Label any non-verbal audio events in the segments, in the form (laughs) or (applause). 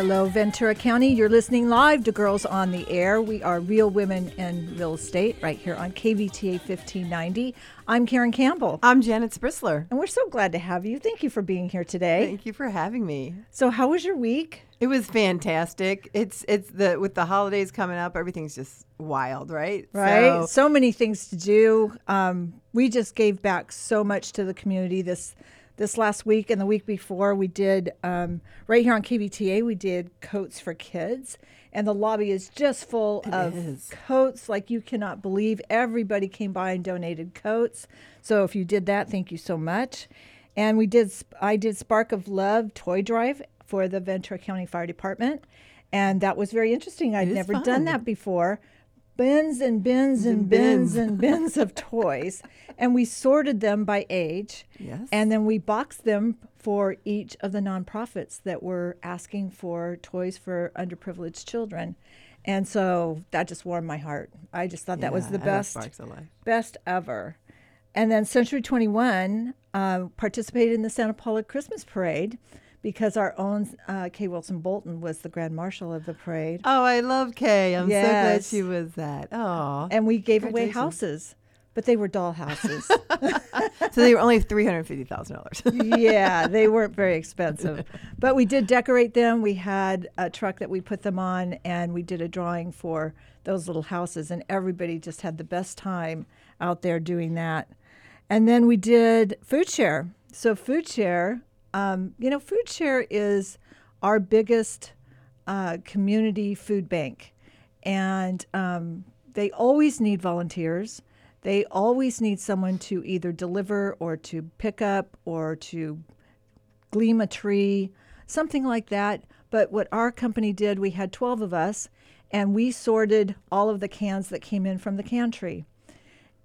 Hello, Ventura County. You're listening live to Girls on the Air. We are Real Women in Real Estate right here on KVTA 1590. I'm Karen Campbell. I'm Janet Sprissler. And we're so glad to have you. Thank you for being here today. Thank you for having me. So, how was your week? It was fantastic. It's it's the with the holidays coming up, everything's just wild, right? Right. So, so many things to do. Um, we just gave back so much to the community this this last week and the week before we did um, right here on KVTA we did coats for kids. And the lobby is just full it of is. coats. Like you cannot believe everybody came by and donated coats. So if you did that thank you so much. And we did I did Spark of Love toy drive for the Ventura County Fire Department. And that was very interesting. I'd never fun. done that before bins and bins and, bins, and bins of toys. And we sorted them by age. Yes. And then we boxed them for each of the nonprofits that were asking for toys for underprivileged children. And so that just warmed my heart. I just thought that was the best, Sparks of Life. best ever. And then Century 21 uh, participated in the Santa Paula Christmas Parade because our own uh, Kay Wilson Bolton was the grand marshal of the parade. Oh, I love Kay. I'm so glad she was that. Oh. and we gave away houses, but they were doll houses. (laughs) so they were only three hundred fifty thousand dollars. yeah, they weren't very expensive, (laughs) but we did decorate them. We had a truck that we put them on, and we did a drawing for those little houses, and everybody just had the best time out there doing that. And then we did food share. So food share, um, you know, food share is our biggest uh, community food bank, and um, they always need volunteers. They always need someone to either deliver or to pick up or to gleam a tree, something like that. But what our company did, we had 12 of us, and we sorted all of the cans that came in from the can tree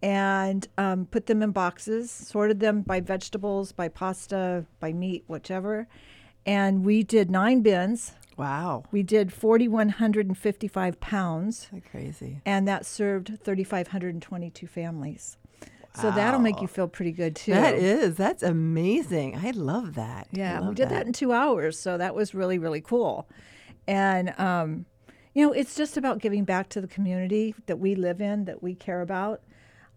and um, put them in boxes, sorted them by vegetables, by pasta, by meat, whichever. And we did nine bins. wow. We did 4,155 pounds, So crazy. and that served 3,522 families. So that'll make you feel pretty good too. That is. That's amazing. I love that. Yeah, we love did that. in two hours, so that was really really cool. And um, you know, it's just about giving back to the community that we live in, that we care about,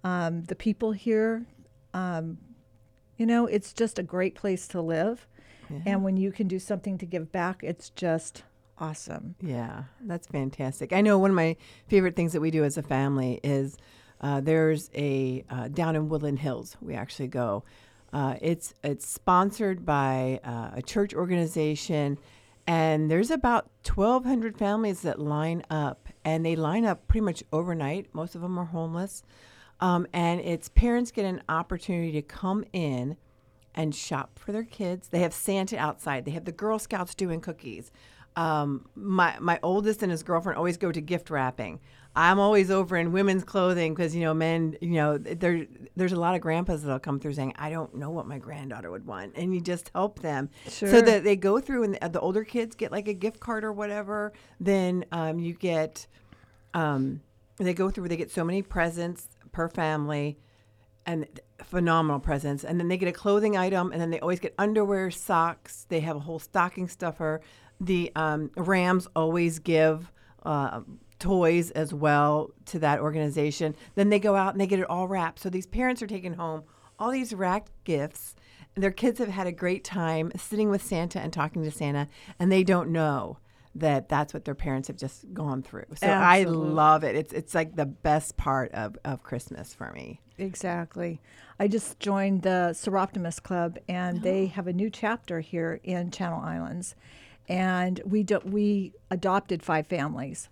um, the people here. Um, you know, it's just a great place to live, and when you can do something to give back, it's just awesome. Yeah, that's fantastic. I know one of my favorite things that we do as a family is uh, there's a uh, down in Woodland Hills. We actually go. Uh, it's it's sponsored by uh, a church organization, and there's about 1,200 families that line up, and they line up pretty much overnight. Most of them are homeless, um, and it's parents get an opportunity to come in and shop for their kids. They have Santa outside. They have the Girl Scouts doing cookies. Um, my my oldest and his girlfriend always go to gift wrapping. I'm always over in women's clothing because you know men. You know there there's a lot of grandpas that'll come through saying I don't know what my granddaughter would want, and you just help them so that they go through and the, the older kids get like a gift card or whatever. Then um, you get um, they go through. They get so many presents per family and phenomenal presents. And then they get a clothing item, and then they always get underwear, socks. They have a whole stocking stuffer. The um, Rams always give uh, toys as well to that organization. Then they go out and they get it all wrapped. So these parents are taking home all these wrapped gifts. Their kids have had a great time sitting with Santa and talking to Santa, and they don't know that that's what their parents have just gone through. So I love it. It's it's like the best part of, of Christmas for me. Exactly. I just joined the Soroptimist Club, and oh. they have a new chapter here in Channel Islands, and we do, we adopted five families,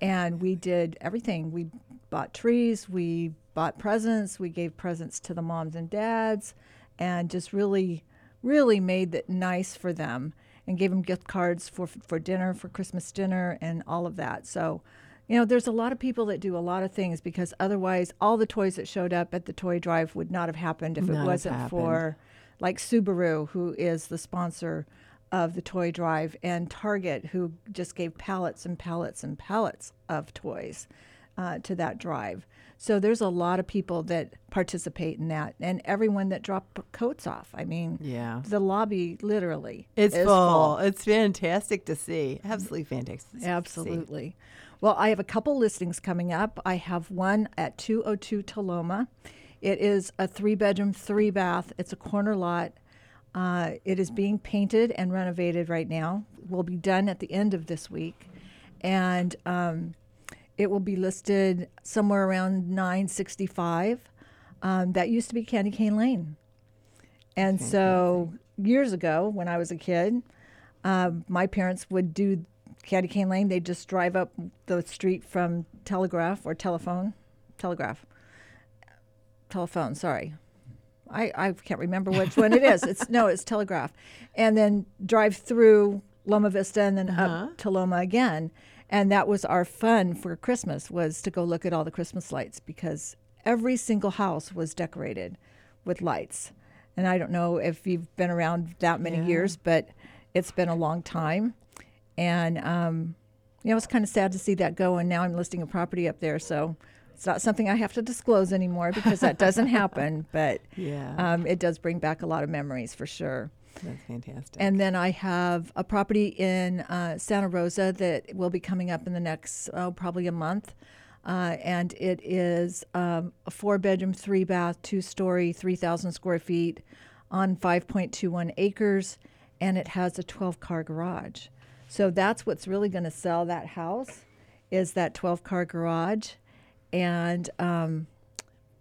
and we did everything. We bought trees, we bought presents, we gave presents to the moms and dads, and just really, really made it nice for them, and gave them gift cards for for dinner, for Christmas dinner, and all of that. So. You know, there's a lot of people that do a lot of things because otherwise, all the toys that showed up at the toy drive would not have happened if Not it wasn't for, like Subaru, who is the sponsor of the toy drive, and Target, who just gave pallets and pallets and pallets of toys. uh, to that drive. So there's a lot of people that participate in that, and everyone that drop coats off. I mean, Yeah. the lobby literally It's is full. It's fantastic to see. Absolutely fantastic. to see. Absolutely. Well, I have a couple listings coming up. I have one at 202 Taloma. It is a three bedroom, three bath. It's a corner lot. Uh, it is being painted and renovated right now. Will be done at the end of this week, and um, it will be listed somewhere around 965. Um, that used to be Candy Cane Lane, and so years ago when I was a kid, um, my parents would do Candy Cane Lane. They'd just drive up the street from Telegraph or Telephone, Telegraph, Telephone. Sorry, I, I can't remember which one it is. It's no, it's Telegraph, and then drive through Loma Vista and then up to Loma again. And that was our fun for Christmas was to go look at all the Christmas lights because every single house was decorated with lights. And I don't know if you've been around that many Yeah. years, but it's been a long time. And um, you know, it's kind of sad to see that go. And now I'm listing a property up there, so it's not something I have to disclose anymore because that doesn't (laughs) happen. But Yeah. um, it does bring back a lot of memories for sure. That's fantastic. And then I have a property in uh, Santa Rosa that will be coming up in the next, oh, probably a month. Uh, and it is um, a four bedroom, three bath, two story, 3,000 square feet on 5.21 acres. And it has a 12 car garage. So that's what's really going to sell that house is that 12 car garage. And um,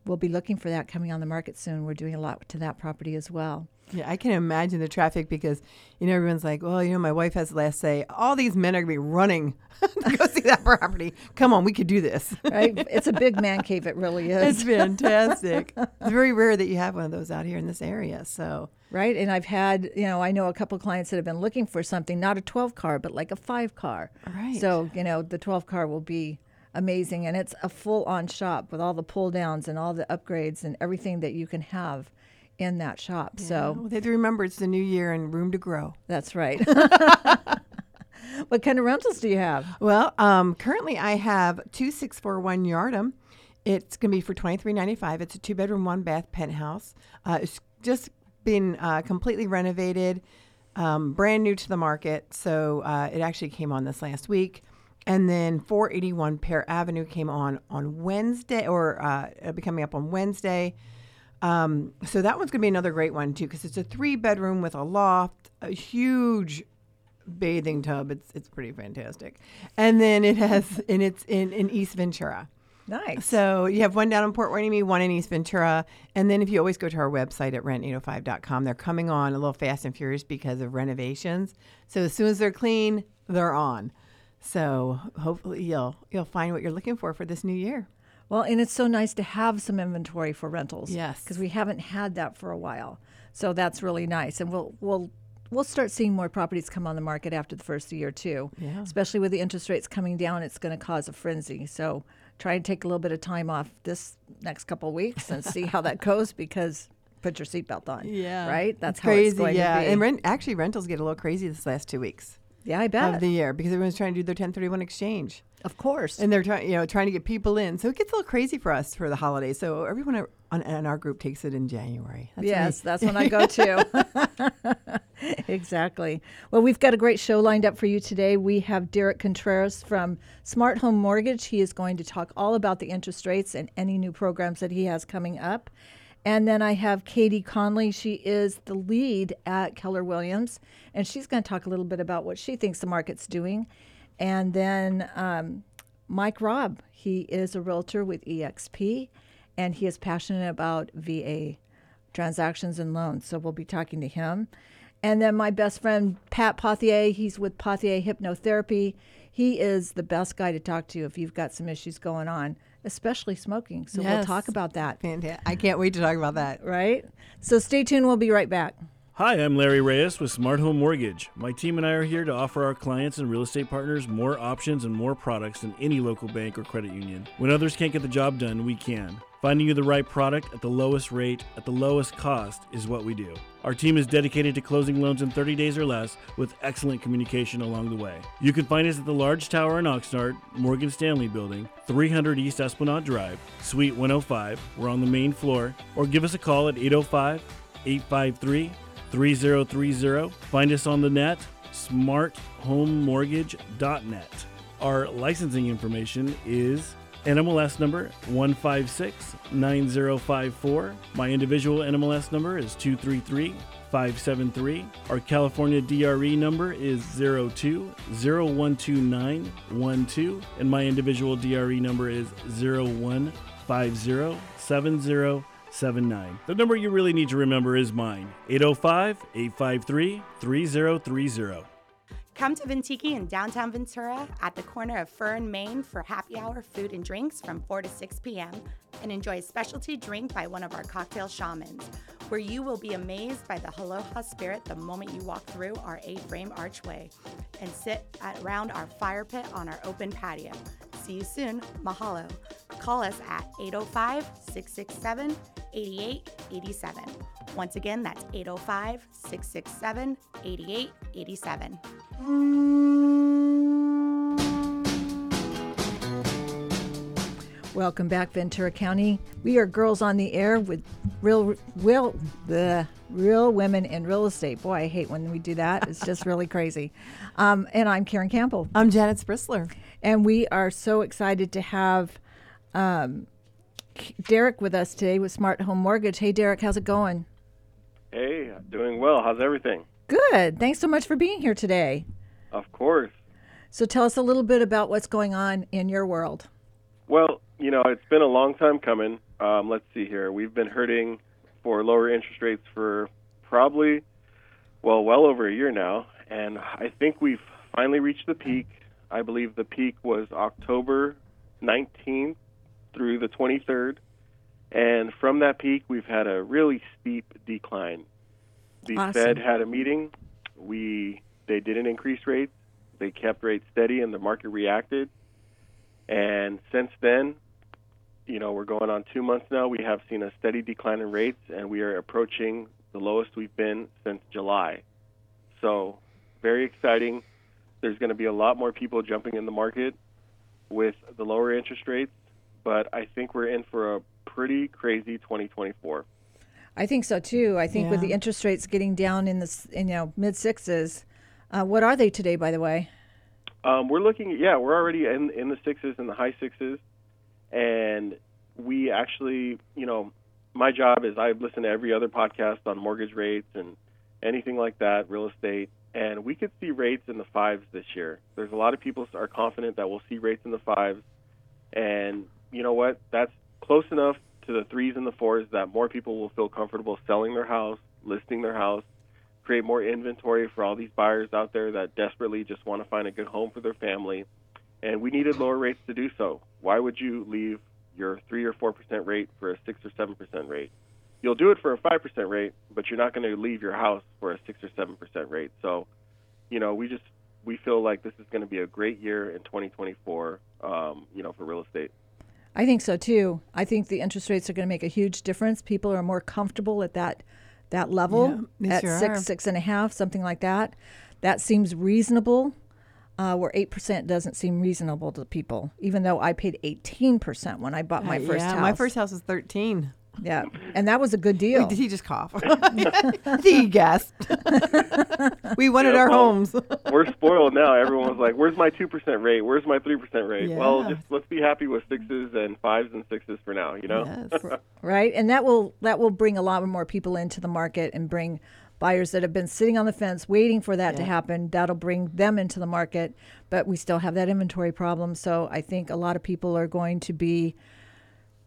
we'll be looking for that coming on the market soon. We're doing a lot to that property as well. Yeah, I can imagine the traffic because you know everyone's like, well, you know, my wife has the last say. All these men are gonna be running (laughs) to go see that property. Come on, we could do this. right? (laughs) It's a big man cave. It really is. It's fantastic. (laughs) it's very rare that you have one of those out here in this area. So right? And I've had, you know, I know a couple clients that have been looking for something, not a 12 car, but like a five car. Right. So you know, the 12 car will be amazing, and it's a full on shop with all the pull downs and all the upgrades and everything that you can have in that shop. So well, they have to remember it's the new year and room to grow. that's right. (laughs) (laughs) what kind of rentals do you have? Well, um, currently I have two six four one Yardum. It's going to be for twenty three ninety five. It's a two bedroom, one bath penthouse. Uh, it's just been uh, completely renovated, um, brand new to the market. So uh, it actually came on this last week. And then 481 Pear Avenue came on on Wednesday, or uh, it'll be coming up on Wednesday. Um, so that one's going to be another great one too, because it's a three bedroom with a loft, a huge bathing tub. It's it's pretty fantastic. And then it has (laughs) and it's in in East Ventura. Nice. So you have one down in Port Hueneme, one in East Ventura, and then if you always go to our website at rent805.com, they're coming on a little fast and furious because of renovations. So as soon as they're clean, they're on. So hopefully you'll you'll find what you're looking for for this new year. Well, and it's so nice to have some inventory for rentals. Yes. because we haven't had that for a while. So that's really nice, and we'll we'll we'll start seeing more properties come on the market after the first year too. Yeah. Especially with the interest rates coming down, it's going to cause a frenzy. So try and take a little bit of time off this next couple of weeks and see how that goes because put your seatbelt on. Yeah. Right. That's It's how crazy. it's going yeah, to be. and rent, actually rentals get a little crazy this last two weeks yeah, I bet. of the year because everyone's trying to do their 1031 exchange. of course. and they're trying, you know, trying to get people in. So it gets a little crazy for us for the holidays. So everyone on, in our group takes it in January. That's when yes, they- that's when I go to. (laughs) exactly. Well, we've got a great show lined up for you today. We have Derek Contreras from Smart Home Mortgage. He is going to talk all about the interest rates and any new programs that he has coming up. And then I have Katie Conley. She is the lead at Keller Williams, and she's going to talk a little bit about what she thinks the market's doing. And then um, Mike Robb, he is a realtor with EXP, and he is passionate about VA transactions and loans. So we'll be talking to him. And then my best friend, Pat Pothier, he's with Pothier Hypnotherapy. He is the best guy to talk to if you've got some issues going on, especially smoking. So we'll talk about that, Fantastic. I can't wait to talk about that. right? So stay tuned. We'll be right back. Hi, I'm Larry Reyes with Smart Home Mortgage. My team and I are here to offer our clients and real estate partners more options and more products than any local bank or credit union. When others can't get the job done, we can. Finding you the right product at the lowest rate, at the lowest cost, is what we do. Our team is dedicated to closing loans in 30 days or less with excellent communication along the way. You can find us at the large tower in Oxnard, Morgan Stanley Building, 300 East Esplanade Drive, Suite 105. We're on the main floor. Or give us a call at 805 853 3030. Find us on the net, smarthomemortgage.net. Our licensing information is NMLS number 1569054. My individual NMLS number is 233573. Our California DRE number is 02012912 and my individual DRE number is 01507079. The number you really need to remember is mine 805 853 3030. Come to Ventiki in downtown Ventura at the corner of Fern, Main for happy hour food and drinks from 4 to 6 p.m. and enjoy a specialty drink by one of our cocktail shamans, where you will be amazed by the aloha spirit the moment you walk through our A frame archway and sit around our fire pit on our open patio. See you soon. Mahalo. Call us at 805 667 8887. Once again, that's 805 667 8887. Welcome back, Ventura County. We are girls on the air with real, real, the real women in real estate. Boy, I hate when we do that. It's just really (laughs) crazy. Um, and I'm Karen Campbell, I'm Janet Sprissler. And we are so excited to have um, Derek with us today with Smart Home Mortgage. Hey, Derek, how's it going? Hey, doing well. How's everything? Good. Thanks so much for being here today. Of course. So, tell us a little bit about what's going on in your world. Well, you know, it's been a long time coming. Um, let's see here. We've been hurting for lower interest rates for probably, well, well over a year now. And I think we've finally reached the peak. I believe the peak was October 19th through the 23rd. And from that peak, we've had a really steep decline. The Awesome. Fed had a meeting. We they didn't increase rates. They kept rates steady, and the market reacted. And since then, you know, we're going on two months now. We have seen a steady decline in rates, and we are approaching the lowest we've been since July. So, very exciting. There's going to be a lot more people jumping in the market with the lower interest rates, but I think we're in for a pretty crazy 2024. I think so too. I think with the interest rates getting down in the in, you know mid sixes, uh, what are they today, by the way? Um, we're looking, yeah, we're already in in the sixes and the high sixes, and we actually, you know, my job is I listen to every other podcast on mortgage rates and anything like that, real estate, and we could see rates in the fives this year. There's a lot of people are confident that we'll see rates in the fives, and you know what? That's close enough to the threes and the fours that more people will feel comfortable selling their house, listing their house, create more inventory for all these buyers out there that desperately just want to find a good home for their family. And we needed lower rates to do so. Why would you leave your three or four percent rate for a six or seven percent rate? You'll do it for a five percent rate, but you're not going to leave your house for a six or seven percent rate. So, you know, we just we feel like this is going to be a great year in 2024. Um, you know, for real estate. I think so too. I think the interest rates are going to make a huge difference. People are more comfortable at that that level Yeah, at sure six, are. six and a half, something like that. That seems reasonable. Uh, where eight percent doesn't seem reasonable to people, even though I paid eighteen percent when I bought my Uh, first yeah, house. my first house was 13. Yeah, and that was a good deal. Wait, did he just cough? (laughs) He gasped. (laughs) we wanted Yeah, our well, homes. We're spoiled now. Everyone's like, "Where's my two percent rate? Where's my three percent rate?" Well, just let's be happy with sixes and fives and sixes for now. You know. Yes. (laughs) right and that will that will bring a lot more people into the market and bring buyers that have been sitting on the fence waiting for that to happen that'll bring them into the market but we still have that inventory problem so i think a lot of people are going to be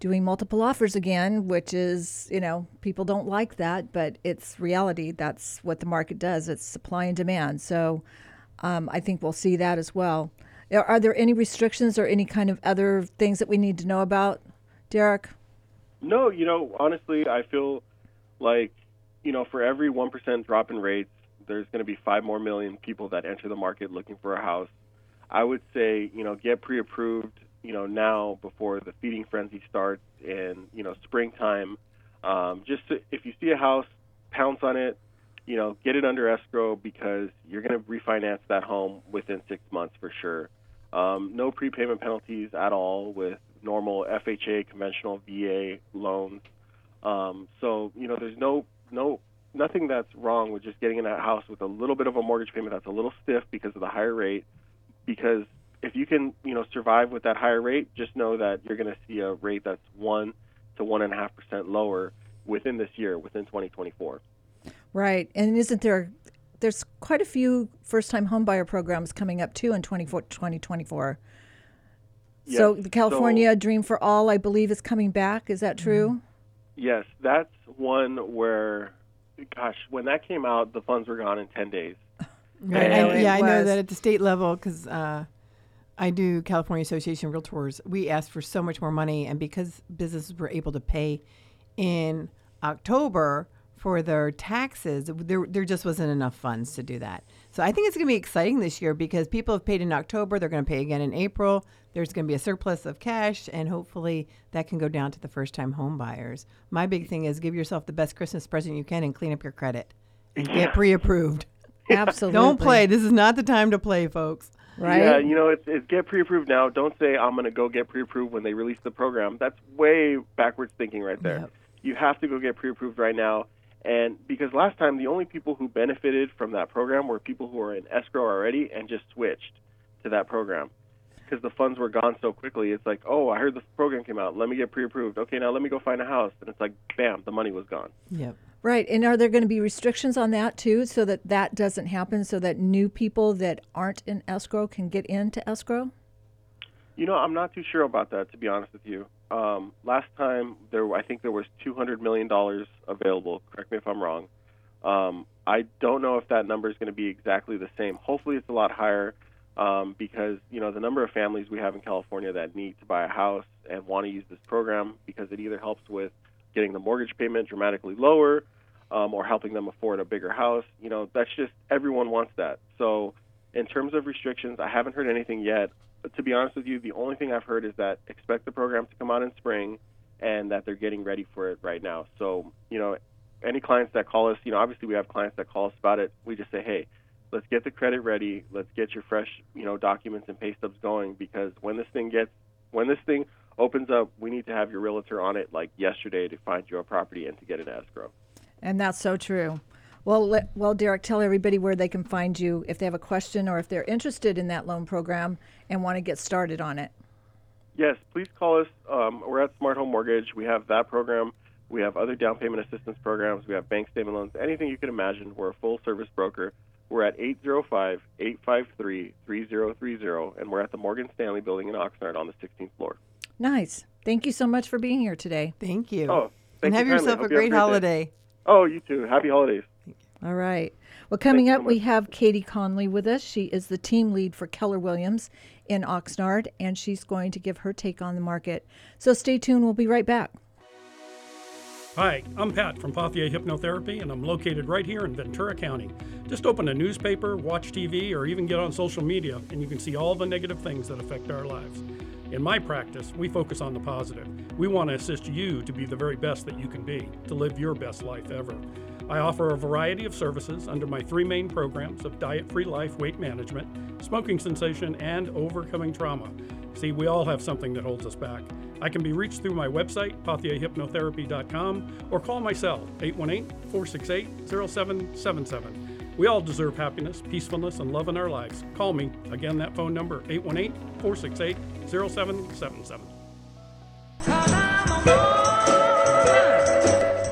doing multiple offers again which is you know people don't like that but it's reality. That's what the market does. It's supply and demand. So um, i think we'll see that as well. Are there any restrictions or any kind of other things that we need to know about derek? No, you know, honestly, I feel like, you know, for every 1% drop in rates, there's going to be 5 more million people that enter the market looking for a house. I would say, you know, get pre approved you know, now before the feeding frenzy starts in, you know, springtime. Um, just to, if you see a house, pounce on it. You know, get it under escrow because you're going to refinance that home within six months for sure. Um, no prepayment penalties at all with normal FHA conventional VA loans. Um, so you know, there's no no nothing that's wrong with just getting in that house with a little bit of a mortgage payment that's a little stiff because of the higher rate. Because if you can you know survive with that higher rate, just know that you're going to see a rate that's one to one and a half percent lower within this year, within 2024. Right. And isn't there there's quite a few first time homebuyer programs coming up too in 24 2024. so the California Dream for All, I believe, is coming back. Is that true? Yes, that's one where, gosh, when that came out, the funds were gone in 10 days. (laughs) Right. know I, yeah, I know that at the state level because uh, I do California Association of Realtors. We asked for so much more money, and because businesses were able to pay in October for their taxes, there there just wasn't enough funds to do that. So I think it's going to be exciting this year because people have paid in October. They're going to pay again in April. There's going to be a surplus of cash, and hopefully that can go down to the first time home buyers. My big thing is give yourself the best Christmas present you can and clean up your credit and get pre approved. Absolutely. Don't play. This is not the time to play, folks. Right? Yeah, you know, it's, it's get pre-approved now. Don't say I'm going to go get pre-approved when they release the program. That's way backwards thinking right there. Yep. You have to go get pre-approved right now. And because last time the only people who benefited from that program were people who were in escrow already and just switched to that program because the funds were gone so quickly. It's like, oh, I heard the program came out. Let me get pre-approved. Okay, now let me go find a house. And it's like, bam, the money was gone. Yep. Right. And are there going to be restrictions on that too so that that doesn't happen so that new people that aren't in escrow can get into escrow? You know, I'm not too sure about that, to be honest with you. Um, last time there, I think there was 200 million dollars available. Correct me if I'm wrong. Um, I don't know if that number is going to be exactly the same. Hopefully, it's a lot higher um, because you know the number of families we have in California that need to buy a house and want to use this program because it either helps with getting the mortgage payment dramatically lower um, or helping them afford a bigger house. You know, that's just everyone wants that. So, in terms of restrictions, I haven't heard anything yet. But to be honest with you, the only thing I've heard is that expect the program to come out in spring and that they're getting ready for it right now. So, you know, any clients that call us, you know, obviously we have clients that call us about it. We just say, hey, let's get the credit ready. Let's get your fresh, you know, documents and pay stubs going because when this thing gets, when this thing opens up, we need to have your realtor on it like yesterday to find you a property and to get an escrow. And that's so true. Well, let, well, Derek, tell everybody where they can find you if they have a question or if they're interested in that loan program and want to get started on it. Yes, please call us. Um, we're at Smart Home Mortgage. We have that program. We have other down payment assistance programs. We have bank statement loans, anything you can imagine. We're a full service broker. We're at 805 853 3030, and we're at the Morgan Stanley building in Oxnard on the 16th floor. Nice. Thank you so much for being here today. Thank you. Oh, and you have kindly. yourself a you have great day. holiday. Oh, you too. Happy holidays. All right. Well, coming you up, so we have Katie Conley with us. She is the team lead for Keller Williams in Oxnard, and she's going to give her take on the market. So stay tuned. We'll be right back. Hi, I'm Pat from Pothier Hypnotherapy, and I'm located right here in Ventura County. Just open a newspaper, watch TV, or even get on social media, and you can see all the negative things that affect our lives. In my practice, we focus on the positive. We want to assist you to be the very best that you can be, to live your best life ever. I offer a variety of services under my three main programs of diet free life, weight management, smoking cessation, and overcoming trauma. See, we all have something that holds us back. I can be reached through my website, pothierhypnotherapy.com, or call my cell, 818 468 0777. We all deserve happiness, peacefulness, and love in our lives. Call me. Again, that phone number, 818 468 0777.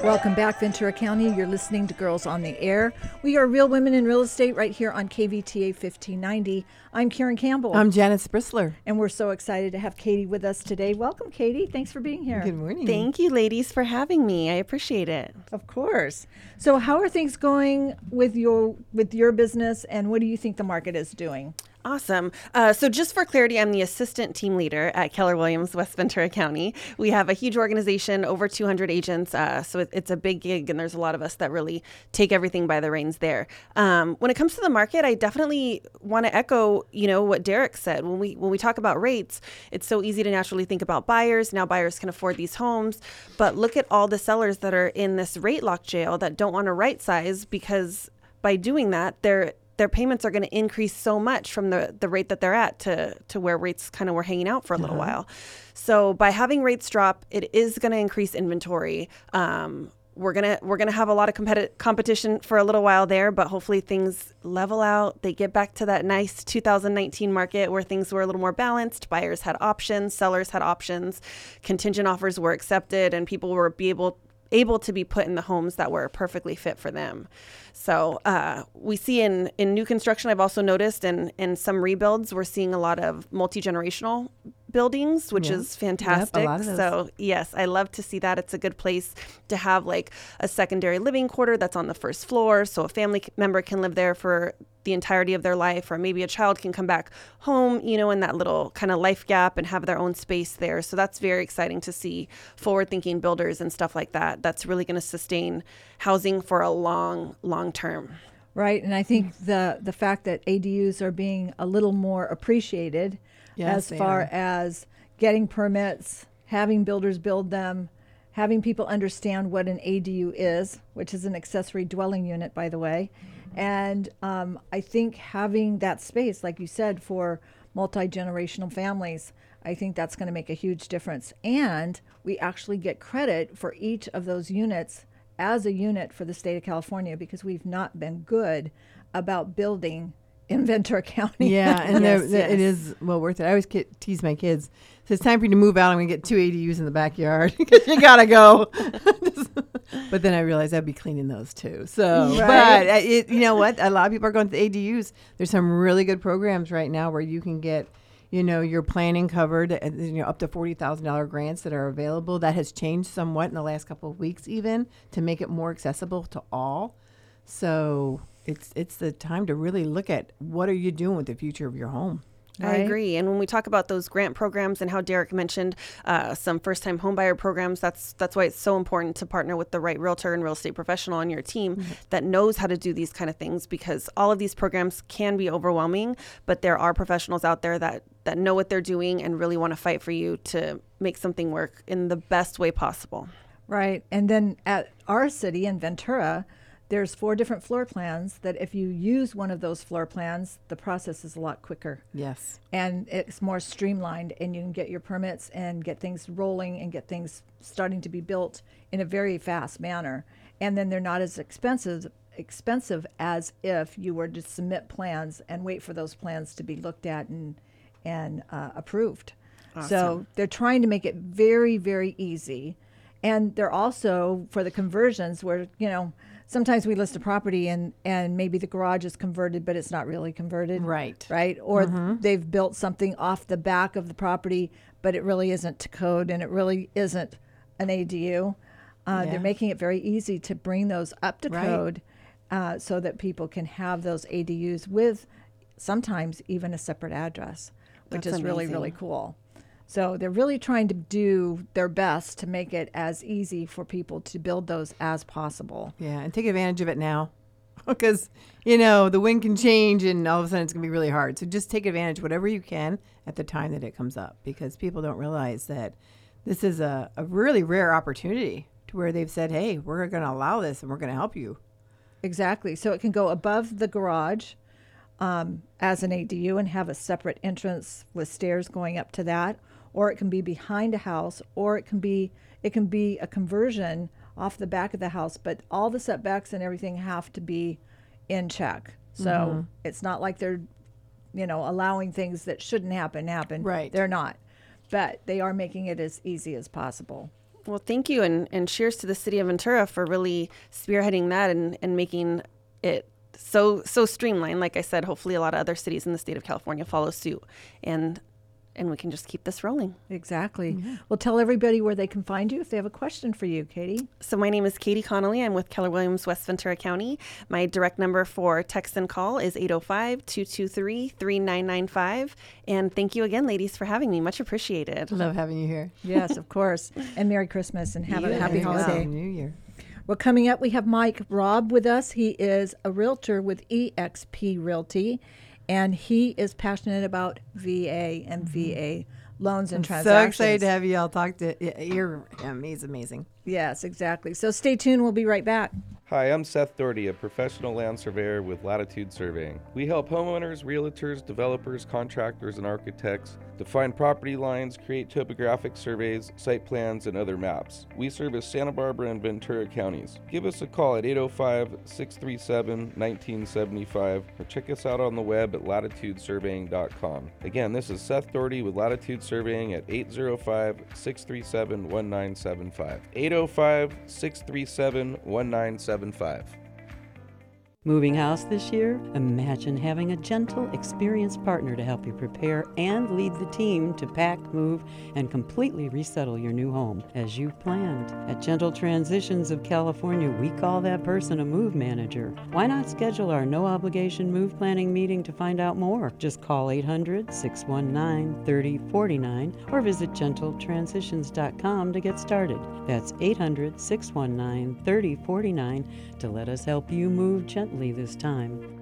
Welcome back, Ventura County. You're listening to Girls on the Air. We are Real Women in Real Estate right here on KVTA 1590. I'm Karen Campbell, I'm Janet Sprissler. and we're so excited to have Katie with us today. Welcome, Katie. Thanks for being here. Good morning. Thank you, ladies, for having me. I appreciate it. Of course. So, how are things going with your with your business, and what do you think the market is doing? Awesome. Uh, so, just for clarity, I'm the assistant team leader at Keller Williams, West Ventura County. We have a huge organization, over 200 agents. Uh, so, it, it's a big gig, and there's a lot of us that really take everything by the reins there. Um, when it comes to the market, I definitely want to echo, you know, what Derek said. When we when we talk about rates, it's so easy to naturally think about buyers. Now, buyers can afford these homes, but look at all the sellers that are in this rate lock jail that don't want to right size because by doing that, they're their payments are going to increase so much from the, the rate that they're at to, to where rates kind of were hanging out for a little while. So by having rates drop, it is going to increase inventory. Um, we're gonna we're gonna have a lot of competi- competition for a little while there, but hopefully things level out. They get back to that nice 2019 market where things were a little more balanced. Buyers had options, sellers had options, contingent offers were accepted, and people were be able able to be put in the homes that were perfectly fit for them. So uh, we see in in new construction, I've also noticed, and in some rebuilds, we're seeing a lot of multi generational buildings, which Yeah. is fantastic. those. so yes, I love to see that. It's a good place to have like a secondary living quarter that's on the first floor, so a family member can live there for the entirety of their life, or maybe a child can come back home, you know, in that little kind of life gap and have their own space there. So that's very exciting to see forward thinking builders and stuff like that. That's really going to sustain housing for a long, long term. Right, and I think the the fact that ADUs are being a little more appreciated Yes, as far are. as getting permits, having builders build them, having people understand what an ADU is, which is an accessory dwelling unit, by the way, and um, I think having that space, like you said, for multi generational families. I think that's going to make a huge difference. And we actually get credit for each of those units as a unit for the state of California because we've not been good about building in Ventura County. Yeah, (laughs) and Yes, they're- they're- yes. is well worth it. I always kid, tease my kids. So it's time for you to move out. I'm gonna get two ADUs in the backyard (laughs) because you gotta go. (laughs) but then I realized I'd be cleaning those too. So, Right. but uh, it, you know what? A lot of people are going to ADUs. There's some really good programs right now where you can get, you know, your planning covered. uh, You know, up to forty thousand dollar grants that are available. That has changed somewhat in the last couple of weeks, even to make it more accessible to all. So it's it's the time to really look at what are you doing with the future of your home. I agree. And when we talk about those grant programs and how Derek mentioned uh, some first-time homebuyer programs, that's that's why it's so important to partner with the right realtor and real estate professional on your team that knows how to do these kind of things. Because all of these programs can be overwhelming, but there are professionals out there that that know what they're doing and really want to fight for you to make something work in the best way possible. Right. And then at our city in Ventura, there's four different floor plans that if you use one of those floor plans, the process is a lot quicker Yes. and it's more streamlined and you can get your permits and get things rolling and get things starting to be built in a very fast manner. And then they're not as expensive expensive as if you were to submit plans and wait for those plans to be looked at and and uh, approved. So they're trying to make it very very easy. And they're also for the conversions where, you know, sometimes we list a property and and maybe the garage is converted but it's not really converted Right. right or they've built something off the back of the property but it really isn't to code and it really isn't an adu uh, Yeah. they're making it very easy to bring those up to Right. code uh, so that people can have those adus with sometimes even a separate address which That's is really really cool so they're really trying to do their best to make it as easy for people to build those as possible Yeah, and take advantage of it now. (laughs) Because, you know, the wind can change and all of a sudden it's going to be really hard. So just take advantage whatever you can at the time that it comes up because people don't realize that this is a, a really rare opportunity to where they've said, hey, we're going to allow this and we're going to help you. Exactly. So it can go above the garage um, as an ADU and have a separate entrance with stairs going up to that, or it can be behind a house, or it can be it can be a conversion off the back of the house. But all the setbacks and everything have to be in check. So mm-hmm. it's not like they're you know allowing things that shouldn't happen happen. Right. They're not, but they are making it as easy as possible. Well, thank you, and, and cheers to the city of Ventura for really spearheading that and, and making it so so streamlined. Like I said, hopefully a lot of other cities in the state of California follow suit. And and we can just keep this rolling. Exactly. Mm-hmm. Well, tell everybody where they can find you if they have a question for you, Katie. So my name is Katie Connelly. I'm with Keller Williams West Ventura County. My direct number for text and call is 805-223-3995. And thank you again, ladies, for having me. Much appreciated. Love having you here. Yes, of (laughs) course. And Merry Christmas and have a happy as well. holiday. New Year. Well, coming up, we have Mike Robb with us. He is a realtor with EXP Realty, and he is passionate about VA and VA loans and Mm-hmm. So excited to have you all talk to. yeah, You're him. He's amazing. Yes, exactly. So stay tuned. We'll be right back. Hi, I'm Seth Doherty, a professional land surveyor with Latitude Surveying. We help homeowners, realtors, developers, contractors, and architects define property lines, create topographic surveys, site plans, and other maps. We service Santa Barbara and Ventura counties. Give us a call at 805 637 1975 or check us out on the web at latitudesurveying.com. Again, this is Seth Doherty with Latitude Surveying at 805 637 1975. 805 637 1975. Moving house this year? Imagine having a gentle, experienced partner to help you prepare and lead the team to pack, move, and completely resettle your new home as you planned. At Gentle Transitions of California, we call that person a move manager. Why not schedule our no obligation move planning meeting to find out more? Just call 800 619 3049 or visit gentletransitions.com to get started. That's 800 619 3049 to let us help you move gently this time.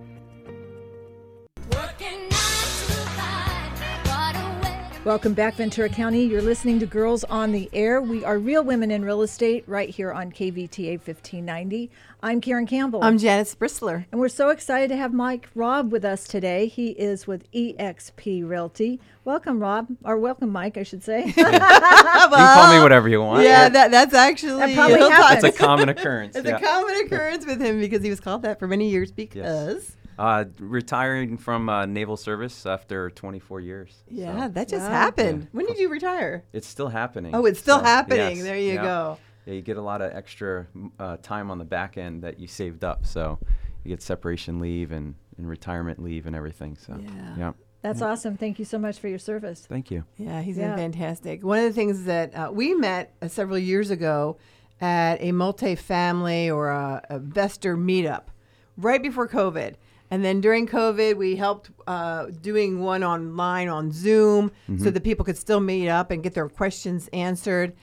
Welcome back, Ventura County. You're listening to Girls on the Air. We are real women in real estate right here on KVTA 1590. I'm Karen Campbell. I'm Janet Sprissler. and we're so excited to have Mike Robb with us today. He is with EXP Realty. Welcome, Rob, or welcome, Mike, I should say. (laughs) you call me whatever you want. Yeah, that, that's actually That probably he'll happens. It's a common occurrence. It's yeah. a common occurrence with him because he was called that for many years because uh, retiring from uh, naval service after 24 years. yeah, so that just Wow. happened. When did you retire? it's still happening. Oh, it's still So, happening. yes, There you yeah. go. Yeah, you get a lot of extra uh, time on the back end that you saved up. So you get separation leave and, and retirement leave and everything. So Yeah. That's awesome. Thank you so much for your service. Thank you. Yeah, he's Yeah. been fantastic. One of the things that uh, we met uh, several years ago at a multifamily or a, a investor meetup right before COVID. And then during COVID, we helped uh, doing one online on Zoom so that people could still meet up and get their questions answered.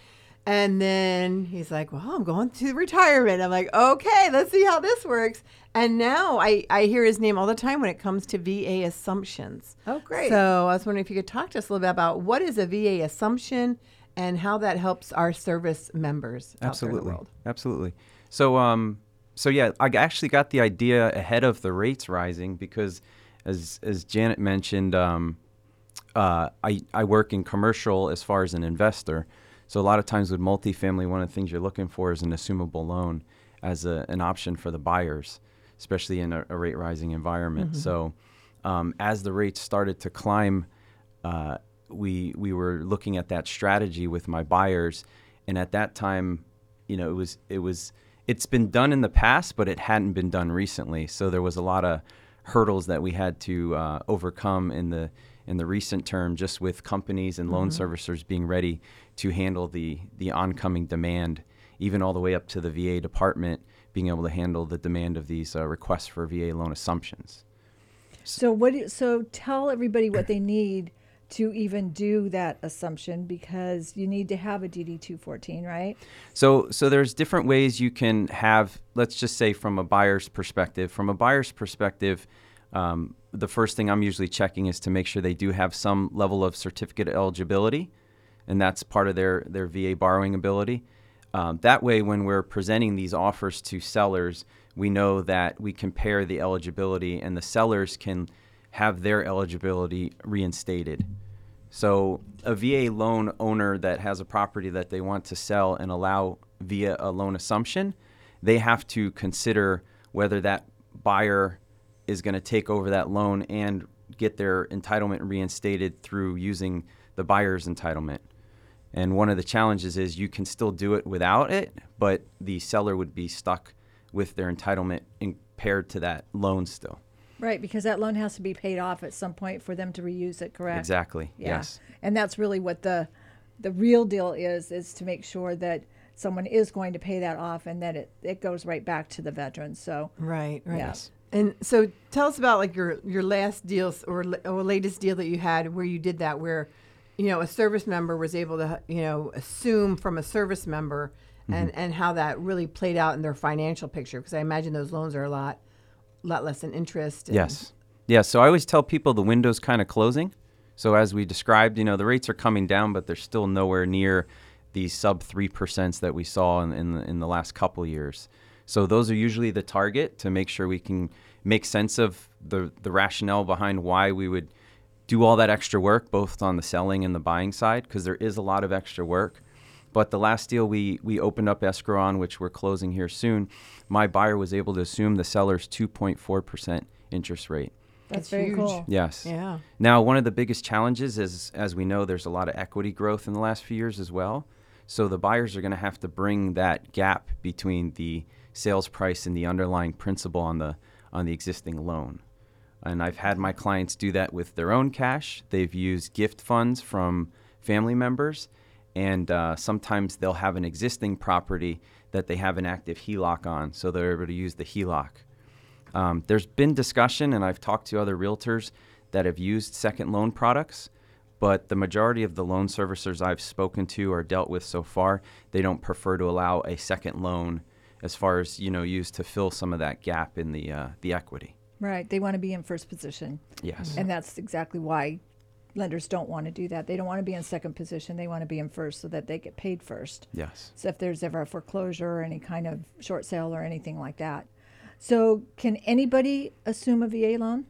And then he's like, Well, I'm going to retirement. I'm like, Okay, let's see how this works. And now I, I hear his name all the time when it comes to VA assumptions. Oh, great. So I was wondering if you could talk to us a little bit about what is a VA assumption and how that helps our service members out there in the Absolutely. world. Absolutely. So, um, so yeah, I actually got the idea ahead of the rates rising because, as as Janet mentioned, um, uh, I I work in commercial as far as an investor. So a lot of times with multifamily, one of the things you're looking for is an assumable loan as a, an option for the buyers, especially in a, a rate rising environment. So, um, as the rates started to climb, uh, we we were looking at that strategy with my buyers, and at that time, you know, it was it was it's been done in the past, but it hadn't been done recently. So there was a lot of hurdles that we had to uh, overcome in the in the recent term, just with companies and loan servicers being ready to handle the the oncoming demand, even all the way up to the VA department being able to handle the demand of these uh, requests for VA loan assumptions. So what? do- So tell everybody what they need to even do that assumption because you need to have a DD two fourteen, right? So, so there's different ways you can have. Let's just say from a buyer's perspective. From a buyer's perspective, um, the first thing I'm usually checking is to make sure they do have some level of certificate eligibility, and that's part of their their VA borrowing ability. Um, that way, when we're presenting these offers to sellers, we know that we compare the eligibility, and the sellers can have their eligibility reinstated. So, a VA loan owner that has a property that they want to sell and allow via a loan assumption, they have to consider whether that buyer is going to take over that loan and get their entitlement reinstated through using the buyer's entitlement. And one of the challenges is you can still do it without it, but the seller would be stuck with their entitlement impaired to that loan still. Right, because that loan has to be paid off at some point for them to reuse it, correct? Exactly. Yeah. Yes. And that's really what the the real deal is is to make sure that someone is going to pay that off and that it, it goes right back to the veteran. So Right, right. Yes. And so tell us about like your your last deals or, or latest deal that you had where you did that where you know a service member was able to you know assume from a service member and mm-hmm. and how that really played out in their financial picture because I imagine those loans are a lot lot less in interest. Yes. Yeah. So I always tell people the window's kind of closing. So as we described, you know, the rates are coming down, but they're still nowhere near the sub three percent that we saw in in the, in the last couple years. So those are usually the target to make sure we can make sense of the the rationale behind why we would do all that extra work, both on the selling and the buying side, because there is a lot of extra work. But the last deal we, we opened up escrow on, which we're closing here soon, my buyer was able to assume the seller's 2.4% interest rate. that's That's very huge. cool. Yes. Yeah. Now, one of the biggest challenges is, as we know, there's a lot of equity growth in the last few years as well. So the buyers are going to have to bring that gap between the sales price and the underlying principal on the on the existing loan. And I've had my clients do that with their own cash. They've used gift funds from family members, and uh, sometimes they'll have an existing property that they have an active HELOC on, so they're able to use the HELOC. Um, there's been discussion, and I've talked to other realtors that have used second loan products, but the majority of the loan servicers I've spoken to or dealt with so far, they don't prefer to allow a second loan as far as you know used to fill some of that gap in the uh, the equity. Right. They want to be in first position. Yes. And that's exactly why lenders don't want to do that. They don't want to be in second position. They want to be in first so that they get paid first. Yes. So if there's ever a foreclosure or any kind of short sale or anything like that. So can anybody assume a VA loan?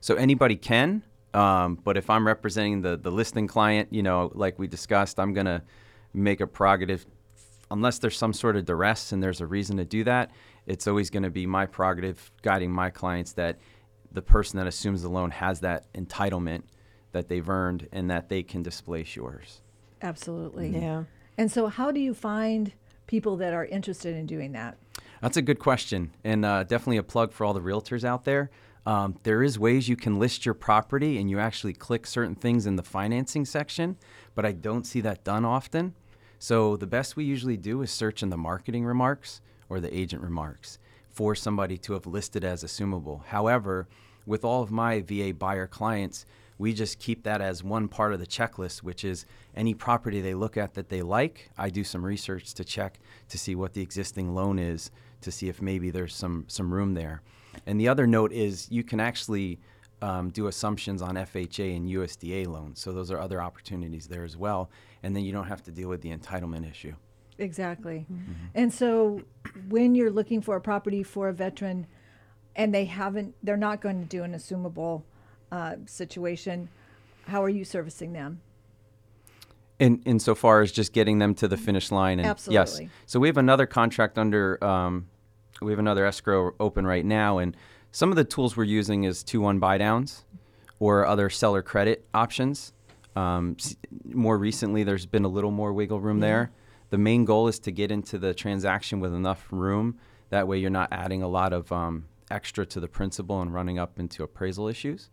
So anybody can, um, but if I'm representing the the listing client, you know, like we discussed, I'm gonna make a prerogative, unless there's some sort of duress and there's a reason to do that. It's always going to be my prerogative guiding my clients that the person that assumes the loan has that entitlement that they've earned and that they can displace yours. Absolutely. Yeah. And so how do you find people that are interested in doing that? That's a good question, and uh, definitely a plug for all the realtors out there. Um, there is ways you can list your property, and you actually click certain things in the financing section, but I don't see that done often. So the best we usually do is search in the marketing remarks or the agent remarks for somebody to have listed as assumable. However, with all of my VA buyer clients, we just keep that as one part of the checklist, which is any property they look at that they like. I do some research to check to see what the existing loan is to see if maybe there's some some room there. And the other note is you can actually um, do assumptions on FHA and USDA loans. So those are other opportunities there as well. And then you don't have to deal with the entitlement issue. Exactly. Mm-hmm. And so when you're looking for a property for a veteran and they haven't, they're not going to do an assumable uh, situation, how are you servicing them? In insofar as just getting them to the finish line, and Absolutely. yes. So we have another contract under. Um, we have another escrow open right now, and some of the tools we're using is two one buy downs, or other seller credit options. Um, more recently, there's been a little more wiggle room there. The main goal is to get into the transaction with enough room. That way, you're not adding a lot of um, extra to the principal and running up into appraisal issues